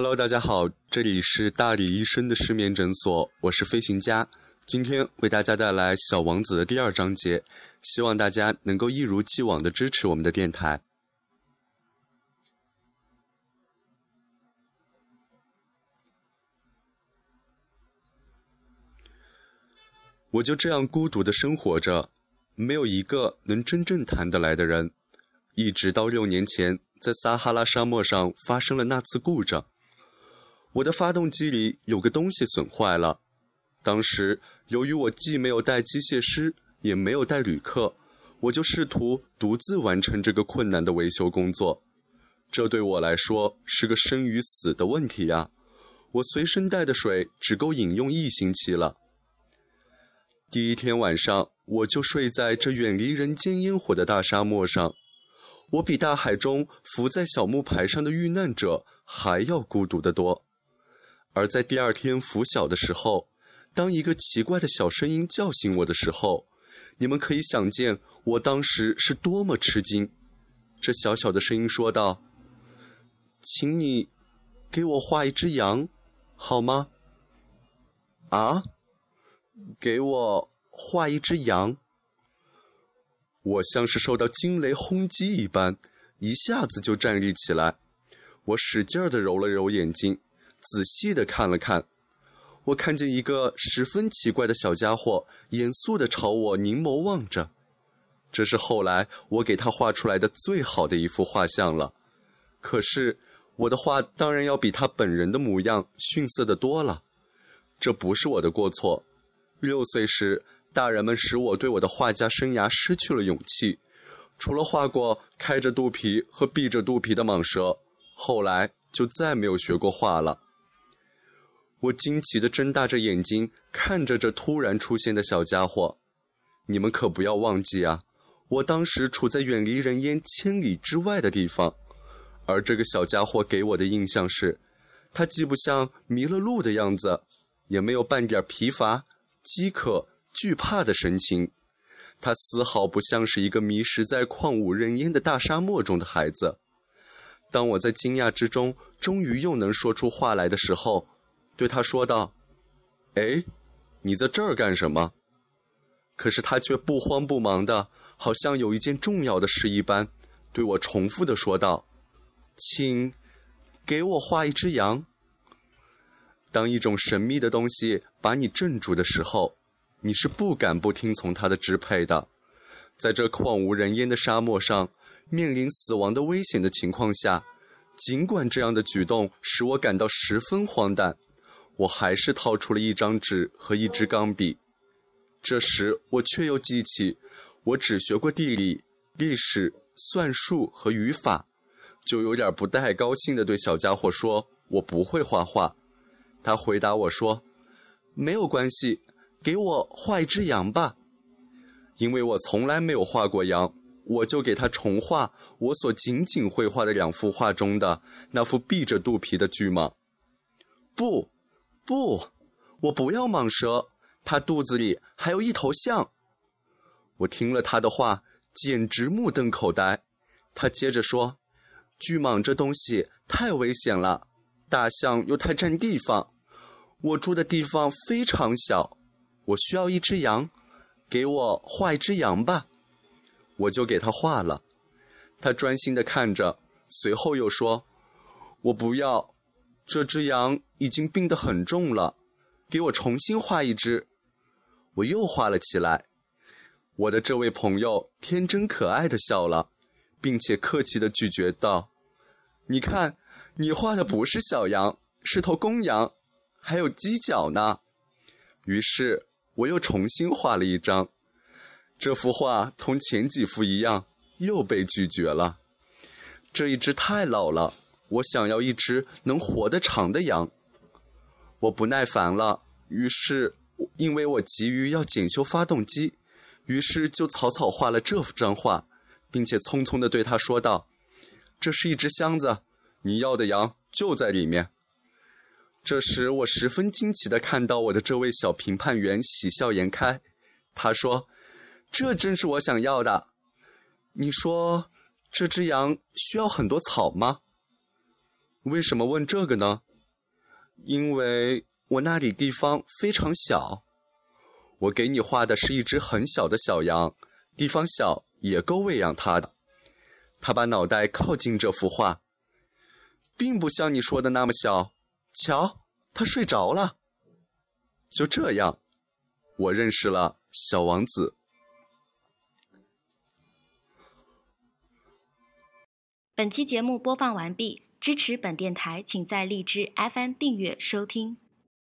Hello，大家好，这里是大理医生的失眠诊所，我是飞行家。今天为大家带来《小王子》的第二章节，希望大家能够一如既往的支持我们的电台。我就这样孤独的生活着，没有一个能真正谈得来的人，一直到六年前，在撒哈拉沙漠上发生了那次故障。我的发动机里有个东西损坏了，当时由于我既没有带机械师，也没有带旅客，我就试图独自完成这个困难的维修工作。这对我来说是个生与死的问题呀！我随身带的水只够饮用一星期了。第一天晚上，我就睡在这远离人间烟火的大沙漠上。我比大海中浮在小木牌上的遇难者还要孤独得多。而在第二天拂晓的时候，当一个奇怪的小声音叫醒我的时候，你们可以想见我当时是多么吃惊。这小小的声音说道：“请你给我画一只羊，好吗？”啊？给我画一只羊。我像是受到惊雷轰击一般，一下子就站立起来。我使劲儿地揉了揉眼睛，仔细地看了看。我看见一个十分奇怪的小家伙，严肃地朝我凝眸望着。这是后来我给他画出来的最好的一幅画像了。可是我的画当然要比他本人的模样逊色得多了。这不是我的过错。六岁时，大人们使我对我的画家生涯失去了勇气。除了画过开着肚皮和闭着肚皮的蟒蛇，后来就再没有学过画了。我惊奇地睁大着眼睛看着这突然出现的小家伙。你们可不要忘记啊，我当时处在远离人烟千里之外的地方，而这个小家伙给我的印象是，他既不像迷了路的样子，也没有半点疲乏。饥渴、惧怕的神情，他丝毫不像是一个迷失在旷无人烟的大沙漠中的孩子。当我在惊讶之中，终于又能说出话来的时候，对他说道：“哎，你在这儿干什么？”可是他却不慌不忙的，好像有一件重要的事一般，对我重复的说道：“请给我画一只羊。”当一种神秘的东西把你镇住的时候，你是不敢不听从它的支配的。在这旷无人烟的沙漠上，面临死亡的危险的情况下，尽管这样的举动使我感到十分荒诞，我还是掏出了一张纸和一支钢笔。这时，我却又记起，我只学过地理、历史、算术和语法，就有点不太高兴地对小家伙说：“我不会画画。”他回答我说：“没有关系，给我画一只羊吧。”因为我从来没有画过羊，我就给他重画我所仅仅绘画的两幅画中的那幅闭着肚皮的巨蟒。不，不，我不要蟒蛇，它肚子里还有一头象。我听了他的话，简直目瞪口呆。他接着说：“巨蟒这东西太危险了。”大象又太占地方，我住的地方非常小，我需要一只羊，给我画一只羊吧。我就给他画了，他专心地看着，随后又说：“我不要，这只羊已经病得很重了，给我重新画一只。”我又画了起来。我的这位朋友天真可爱的笑了，并且客气地拒绝道：“你看。”你画的不是小羊，是头公羊，还有犄角呢。于是我又重新画了一张，这幅画同前几幅一样，又被拒绝了。这一只太老了，我想要一只能活得长的羊。我不耐烦了，于是因为我急于要检修发动机，于是就草草画了这幅张画，并且匆匆地对他说道：“这是一只箱子。”你要的羊就在里面。这时，我十分惊奇地看到我的这位小评判员喜笑颜开。他说：“这正是我想要的。你说，这只羊需要很多草吗？为什么问这个呢？因为我那里地方非常小。我给你画的是一只很小的小羊，地方小也够喂养它的。它把脑袋靠近这幅画，并不像你说的那么小。瞧，它睡着了。就这样，我认识了小王子。本期节目播放完毕，支持本电台，请在荔枝 FM 订阅收听。